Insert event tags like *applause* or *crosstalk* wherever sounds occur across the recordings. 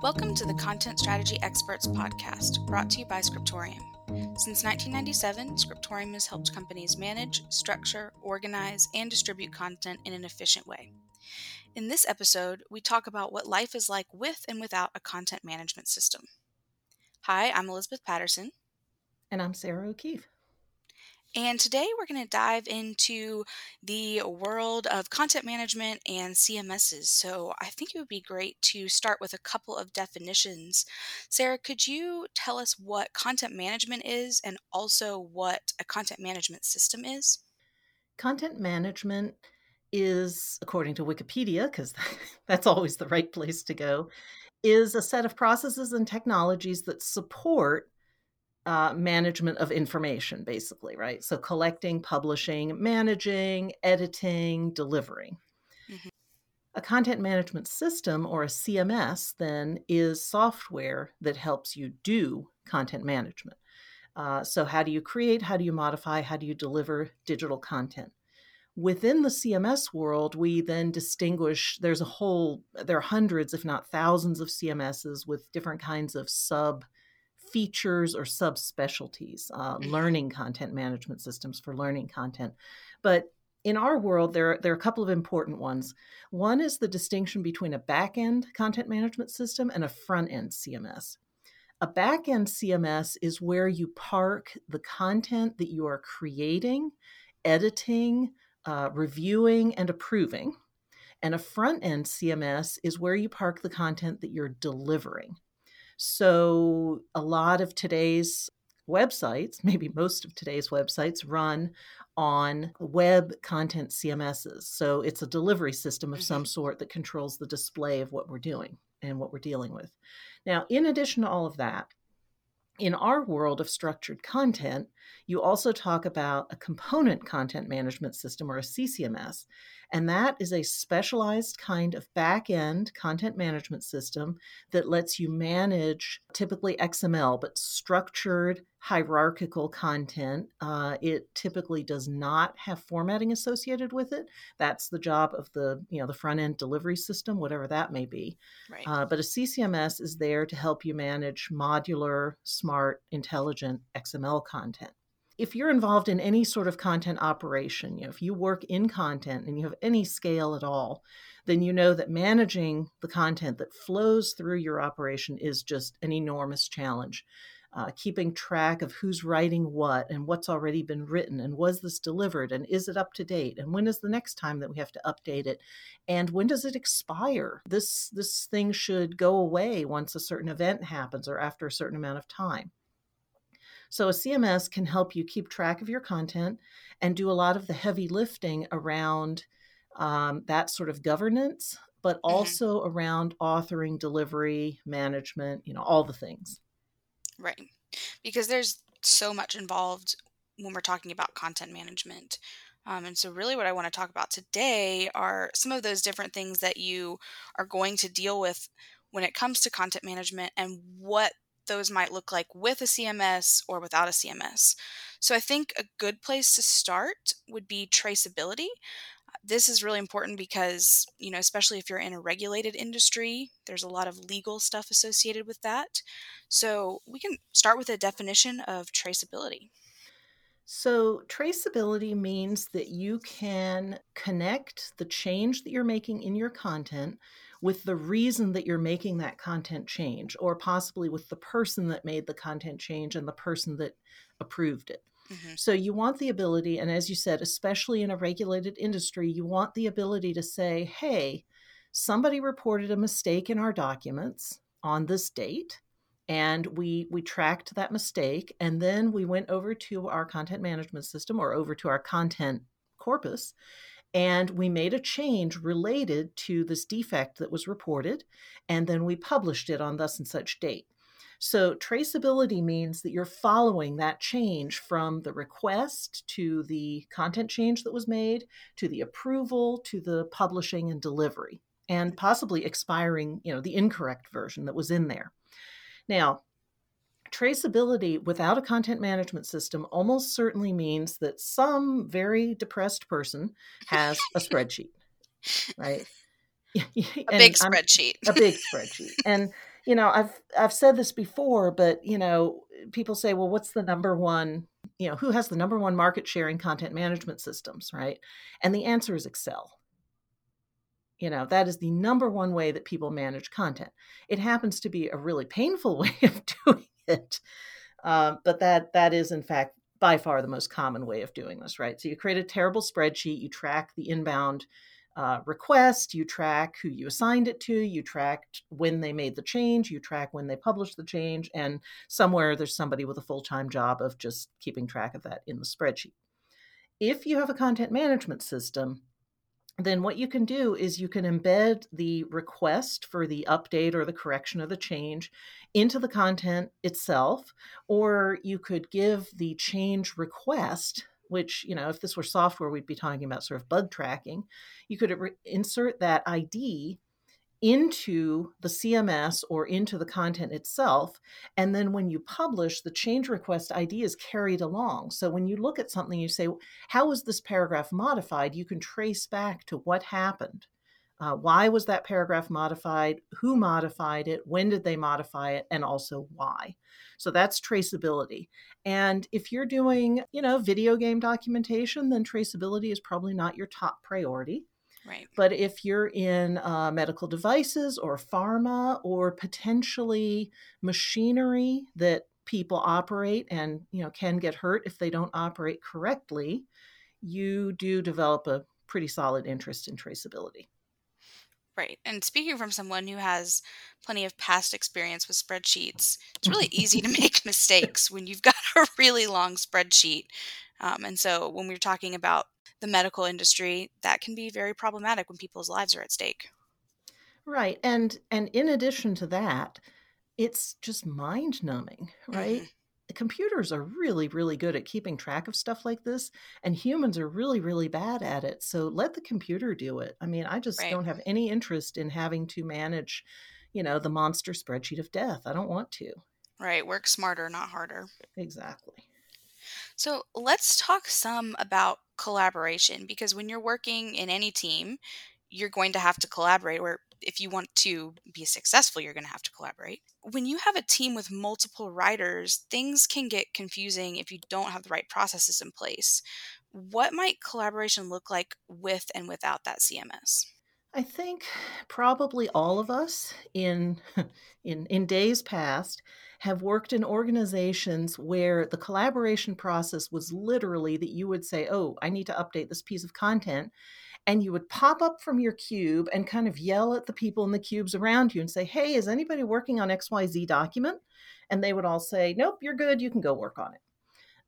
Welcome to the Content Strategy Experts podcast, brought to you by Scriptorium. Since 1997, Scriptorium has helped companies manage, structure, organize, and distribute content in an efficient way. In this episode, we talk about what life is like with and without a content management system. Hi, I'm Elizabeth Patterson. And I'm Sarah O'Keefe. And today we're going to dive into the world of content management and CMSs. So I think it would be great to start with a couple of definitions. Sarah, could you tell us what content management is and also what a content management system is? Content management is, according to Wikipedia, because *laughs* that's always the right place to go, is a set of processes and technologies that support uh, management of information, basically, right? So collecting, publishing, managing, editing, delivering. Mm-hmm. A content management system or a CMS then is software that helps you do content management. Uh, so, how do you create? How do you modify? How do you deliver digital content? Within the CMS world, we then distinguish there's a whole, there are hundreds, if not thousands, of CMSs with different kinds of sub features or subspecialties, uh, mm-hmm. learning content management systems for learning content. But in our world, there, there are a couple of important ones. One is the distinction between a back end content management system and a front end CMS. A back end CMS is where you park the content that you are creating, editing, uh, reviewing, and approving. And a front end CMS is where you park the content that you're delivering. So, a lot of today's websites, maybe most of today's websites, run on web content CMSs. So, it's a delivery system of mm-hmm. some sort that controls the display of what we're doing and what we're dealing with. Now, in addition to all of that, in our world of structured content, you also talk about a component content management system or a CCMS. And that is a specialized kind of back end content management system that lets you manage typically XML, but structured hierarchical content. Uh, it typically does not have formatting associated with it. That's the job of the you know the front end delivery system, whatever that may be. Right. Uh, but a CCMS is there to help you manage modular, smart, intelligent XML content if you're involved in any sort of content operation, you know, if you work in content and you have any scale at all, then you know that managing the content that flows through your operation is just an enormous challenge. Uh, keeping track of who's writing what and what's already been written and was this delivered and is it up to date and when is the next time that we have to update it and when does it expire this this thing should go away once a certain event happens or after a certain amount of time so a CMS can help you keep track of your content and do a lot of the heavy lifting around um, that sort of governance, but mm-hmm. also mm-hmm. around authoring, delivery, management, you know, all the things. Right. Because there's so much involved when we're talking about content management. Um, and so, really, what I want to talk about today are some of those different things that you are going to deal with when it comes to content management and what those might look like with a CMS or without a CMS. So I think a good place to start would be traceability. This is really important because, you know, especially if you're in a regulated industry, there's a lot of legal stuff associated with that. So we can start with a definition of traceability. So, traceability means that you can connect the change that you're making in your content with the reason that you're making that content change, or possibly with the person that made the content change and the person that approved it. Mm-hmm. So you want the ability, and as you said, especially in a regulated industry, you want the ability to say, hey, somebody reported a mistake in our documents on this date and we we tracked that mistake and then we went over to our content management system or over to our content corpus and we made a change related to this defect that was reported, and then we published it on thus and such date. So, traceability means that you're following that change from the request to the content change that was made, to the approval, to the publishing and delivery, and possibly expiring, you know, the incorrect version that was in there. Now, traceability without a content management system almost certainly means that some very depressed person has a spreadsheet, right? *laughs* *laughs* a big spreadsheet. a big spreadsheet. And you know, I've I've said this before, but you know, people say, well, what's the number one, you know, who has the number one market share in content management systems, right? And the answer is Excel. You know, that is the number one way that people manage content. It happens to be a really painful *laughs* way of doing it. Um, but that that is in fact by far the most common way of doing this, right? So you create a terrible spreadsheet, you track the inbound uh, request, you track who you assigned it to, you track when they made the change, you track when they published the change, and somewhere there's somebody with a full time job of just keeping track of that in the spreadsheet. If you have a content management system, then what you can do is you can embed the request for the update or the correction of the change into the content itself, or you could give the change request, which, you know, if this were software, we'd be talking about sort of bug tracking. You could re- insert that ID into the CMS or into the content itself. And then when you publish, the change request ID is carried along. So when you look at something, you say, How was this paragraph modified? You can trace back to what happened. Uh, why was that paragraph modified? Who modified it? When did they modify it? And also why. So that's traceability. And if you're doing, you know, video game documentation, then traceability is probably not your top priority. Right. But if you're in uh, medical devices or pharma or potentially machinery that people operate and you know can get hurt if they don't operate correctly, you do develop a pretty solid interest in traceability. Right. And speaking from someone who has plenty of past experience with spreadsheets, it's really *laughs* easy to make mistakes when you've got *laughs* a really long spreadsheet. Um, and so when we're talking about the medical industry, that can be very problematic when people's lives are at stake. Right. And and in addition to that, it's just mind numbing, right? Mm-hmm. Computers are really, really good at keeping track of stuff like this, and humans are really, really bad at it. So let the computer do it. I mean, I just right. don't have any interest in having to manage, you know, the monster spreadsheet of death. I don't want to. Right. Work smarter, not harder. Exactly. So let's talk some about collaboration because when you're working in any team, you're going to have to collaborate, or if you want to be successful, you're going to have to collaborate. When you have a team with multiple writers, things can get confusing if you don't have the right processes in place. What might collaboration look like with and without that CMS? I think probably all of us in *laughs* in in days past have worked in organizations where the collaboration process was literally that you would say, "Oh, I need to update this piece of content." And you would pop up from your cube and kind of yell at the people in the cubes around you and say, Hey, is anybody working on XYZ document? And they would all say, Nope, you're good. You can go work on it.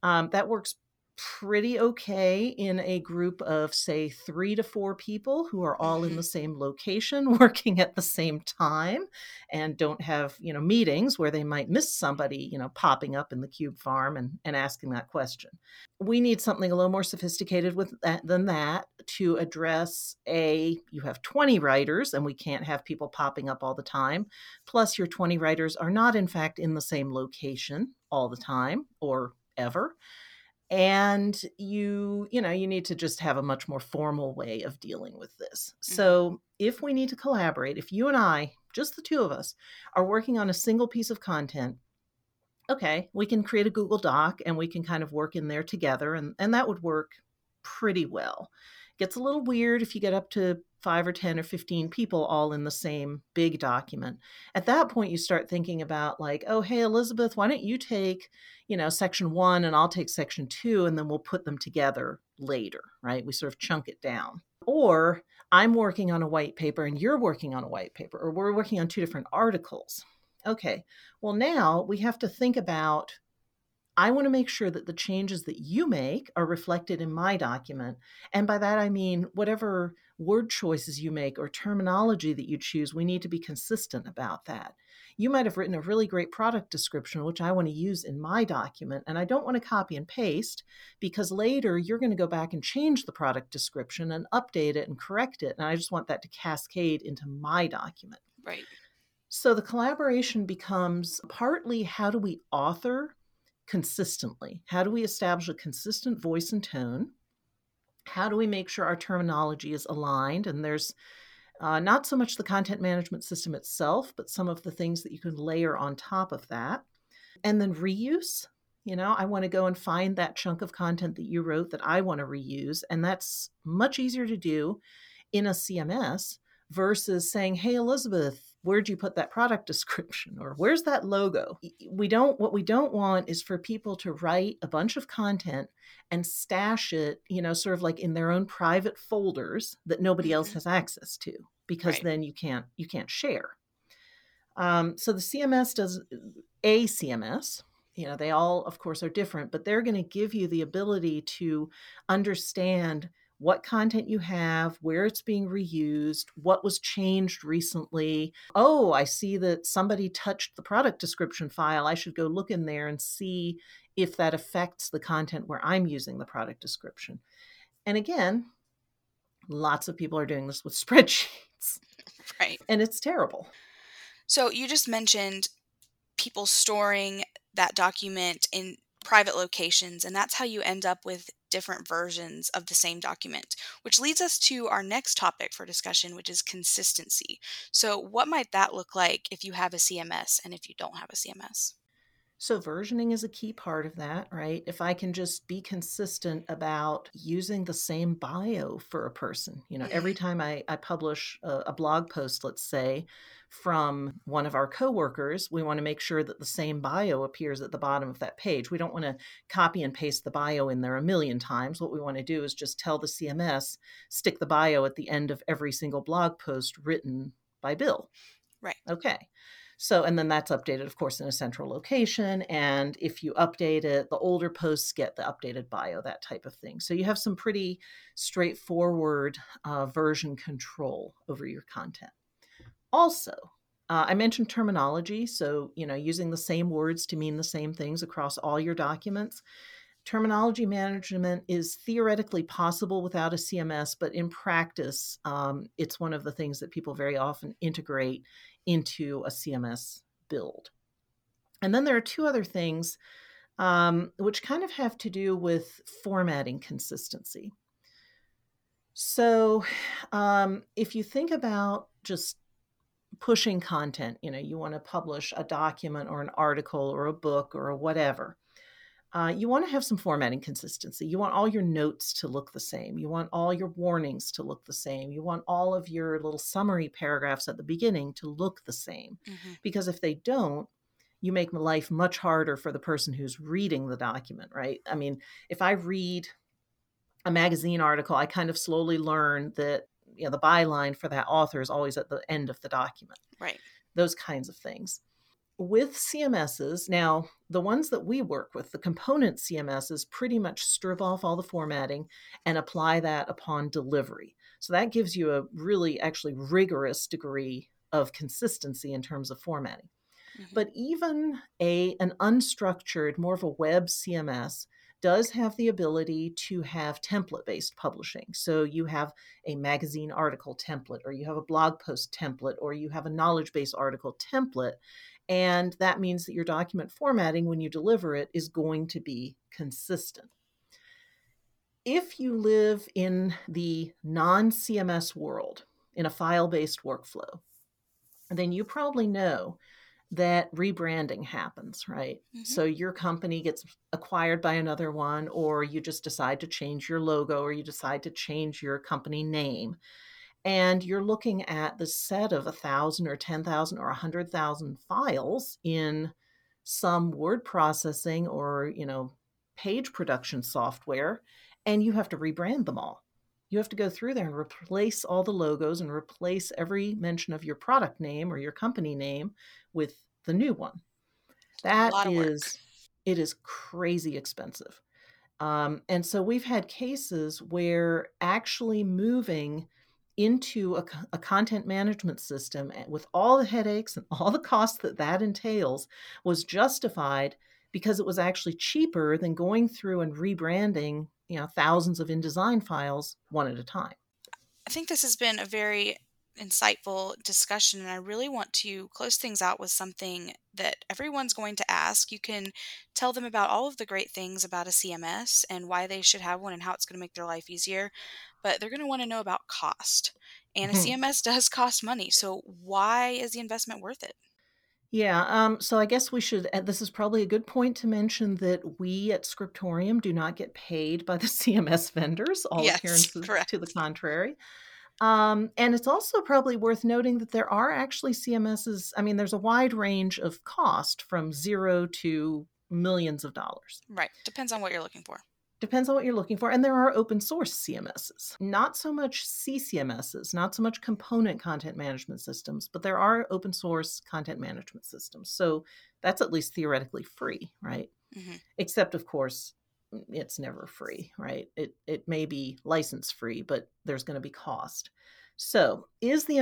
Um, that works pretty okay in a group of say three to four people who are all in the mm-hmm. same location *laughs* working at the same time and don't have you know meetings where they might miss somebody you know popping up in the cube farm and, and asking that question we need something a little more sophisticated with that than that to address a you have 20 writers and we can't have people popping up all the time plus your 20 writers are not in fact in the same location all the time or ever and you you know you need to just have a much more formal way of dealing with this mm-hmm. so if we need to collaborate if you and i just the two of us are working on a single piece of content okay we can create a google doc and we can kind of work in there together and and that would work pretty well gets a little weird if you get up to five or 10 or 15 people all in the same big document. At that point, you start thinking about, like, oh, hey, Elizabeth, why don't you take, you know, section one and I'll take section two, and then we'll put them together later, right? We sort of chunk it down. Or I'm working on a white paper and you're working on a white paper, or we're working on two different articles. Okay, well, now we have to think about I want to make sure that the changes that you make are reflected in my document. And by that, I mean whatever word choices you make or terminology that you choose, we need to be consistent about that. You might have written a really great product description, which I want to use in my document, and I don't want to copy and paste because later you're going to go back and change the product description and update it and correct it. And I just want that to cascade into my document. Right. So the collaboration becomes partly how do we author consistently? How do we establish a consistent voice and tone? How do we make sure our terminology is aligned? And there's Uh, not so much the content management system itself, but some of the things that you can layer on top of that. And then reuse. You know, I want to go and find that chunk of content that you wrote that I want to reuse. And that's much easier to do in a CMS versus saying, Hey, Elizabeth, where'd you put that product *laughs* description or where's that logo we don't what we don't want is for people to write a bunch of content and stash it you know sort of like in their own private folders that nobody else Mhm. has access to because Right. then you can't you can't share um, so the cms does a cms you know they all of course are different but they're going to give you the ability to understand what content you have, where it's being reused, what was changed recently. Oh, I see that somebody touched the product description file. I should go look in there and see if that affects the content where I'm using the product description. And again, lots of people are doing this with *laughs* spreadsheets, Right. and it's terrible. So you just mentioned people storing that document in private locations, and that's how you end up with different versions of the same document, which leads us to our next topic for discussion, which is consistency. So, what might that look like if you have a CMS and if you don't have a CMS? So, versioning is a key part of that, right? If I can just be consistent about using the same bio for a person, you know, every *laughs* time I, I publish a, a blog post, let's say, from one of our coworkers, we want to make sure that the same bio appears at the bottom of that page. We don't want to copy and paste the bio in there a million times. What we want to do is just tell the CMS, stick the bio at the end of every single blog post written by Bill. Right. Okay. So, and then that's updated, of course, in a central location. And if you update it, the older posts get the updated bio, that type of thing. So you have some pretty straightforward uh, version control over your content. Also, uh, I mentioned terminology. So, you know, using the same words to mean the same things across all your documents. Terminology management is theoretically possible without a CMS, but in practice, um, it's one of the things that people very often integrate into a CMS build. And then there are two other things um, which kind of have to do with formatting consistency. So, um, if you think about just pushing content, you know, you want to publish a document or an article or a book or whatever. Uh, you want to have some formatting consistency. You want all your notes to look the same. You want all your warnings to look the same. You want all of your little summary paragraphs at the beginning to look the same. hmm Because if they don't, you make life much harder for the person who's reading the document, right? I mean, if I read a magazine article, I kind of slowly learn that you know the byline for that author is always at the end of the document. Right. Those kinds of things. With CMSs, now the ones that we work with, the component CMSs, pretty much strip off all the formatting and apply that upon delivery. So that gives you a really actually rigorous degree of consistency in terms of formatting. hmm But even a an unstructured, more of a web CMS does have the ability to have template based publishing. So you have a magazine article template, or you have a blog post template, or you have a knowledge base article template. And that means that your document formatting, when you deliver it, is going to be consistent. If you live in the non CMS world, in a file based workflow, then you probably know that rebranding happens, right? hmm So your company gets acquired by another one, or you just decide to change your logo, or you decide to change your company name. And you're looking at the set of a thousand or 10,000 or a 100,000 files in some word processing or, you know, page production software, and you have to rebrand them all. You have to go through there and replace all the logos and replace every mention of your product name or your company name with the new one. That lot of work. is, it is crazy expensive. Um, and so we've had cases where actually moving into a, a content management system eh, with all the headaches and *laughs* all the costs that that entails was justified because it was actually cheaper than going through and rebranding you know thousands of InDesign files one at a time. I think this has been a very insightful discussion, and I really want to close things out with something that everyone's going to ask. You can tell them about all of the great things about a CMS and why they should have one and how it's going to make their life easier, but they're going to want to know about cost. And a Mhm. CMS does cost money. So why is the investment worth it? Yeah, um, so I guess we should and this is probably a good point to mention that we at Scriptorium do not get paid by the *laughs* CMS vendors, all Yes, appearances to the contrary. Um, and it's also probably worth noting that there are actually CMSs I mean, there's a wide range of cost from 0 to millions of dollars. Right. Depends on what you're looking for. Depends on what you're looking for, and there are open source CMSs. Not so much CCMSs, not so much component content management systems, but there are open source content management systems. So that's at least theoretically free, right? hmm Except of course, it's never free, right? It it may be license free, but there's going to be cost. So, is the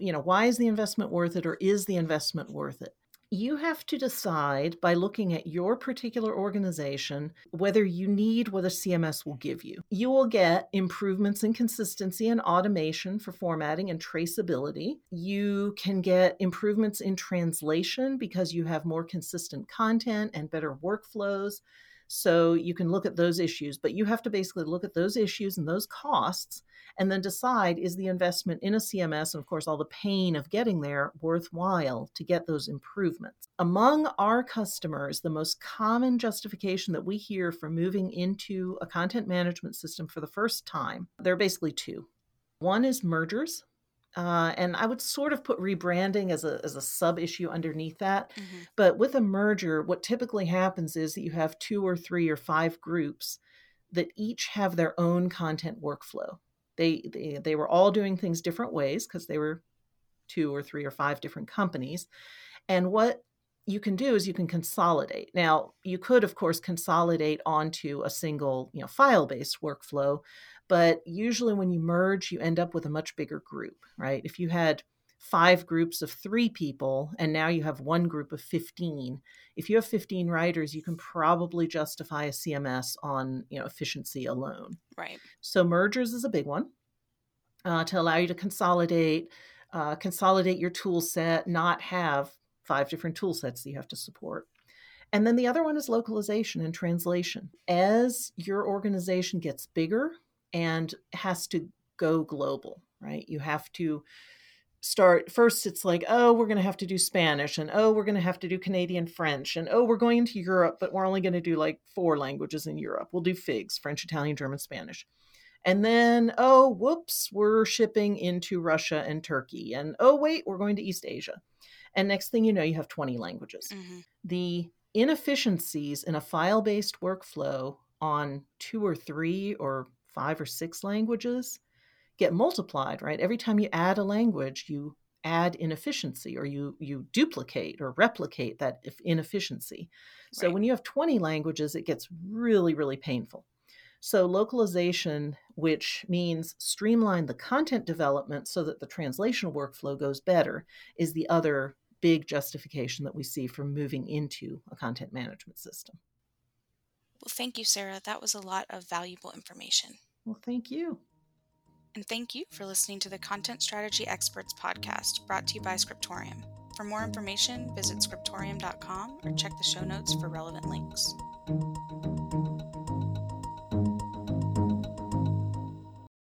you know, why is the investment worth it or is the investment worth it? You have to decide by looking at your particular organization whether you need what a CMS will give you. You will get improvements in consistency and automation for formatting and traceability. You can get improvements in translation because you have more consistent content and better workflows. So you can look at those issues, but you have to basically look at those issues and those costs and then decide is the investment in a CMS and, of course, all the pain of getting there worthwhile to get those improvements. Among our customers, the most common justification that we hear for moving into a content management system for the first time, there are basically two. One is mergers. Uh, and I would sort of put rebranding as a, as a sub issue underneath that. hmm But with a merger, what typically happens is that you have two or three or five groups that each have their own content workflow. They they, they were all doing things different ways because they were two or three or five different companies. And what you can do is you can consolidate. Now, you could of course consolidate onto a single, you know, file-based workflow, but usually when you merge, you end up with a much bigger group, right? If you had five groups of 3 people and now you have one group of 15, if you have 15 writers, you can probably justify a CMS on, you know, efficiency alone. Right. So mergers is a big one uh, to allow you to consolidate, uh, consolidate your tool set, not have five different tool sets that you have to support. And then the other one is localization and translation. As your organization gets bigger and has to go global, right? You have to start first it's like oh we're going to have to do spanish and oh we're going to have to do canadian french and oh we're going into europe but we're only going to do like four languages in europe we'll do figs french italian german spanish and then, oh, whoops, we're shipping into Russia and Turkey. And oh, wait, we're going to East Asia. And next thing you know, you have 20 languages. hmm The inefficiencies in a file based workflow on two or three or five or six languages get multiplied, right? Every time you add a language, you add inefficiency or you you duplicate or replicate that inefficiency. So Right. when you have 20 languages, it gets really really painful. So, localization, which means streamline the content development so that the translation workflow goes better, is the other big justification that we see for moving into a content management system. Well, thank you, Sarah. That was a lot of valuable information. Well, thank you. And thank you for listening to the Content Strategy Experts podcast brought to you by Scriptorium. For more information, visit scriptorium.com or check the show notes for relevant links.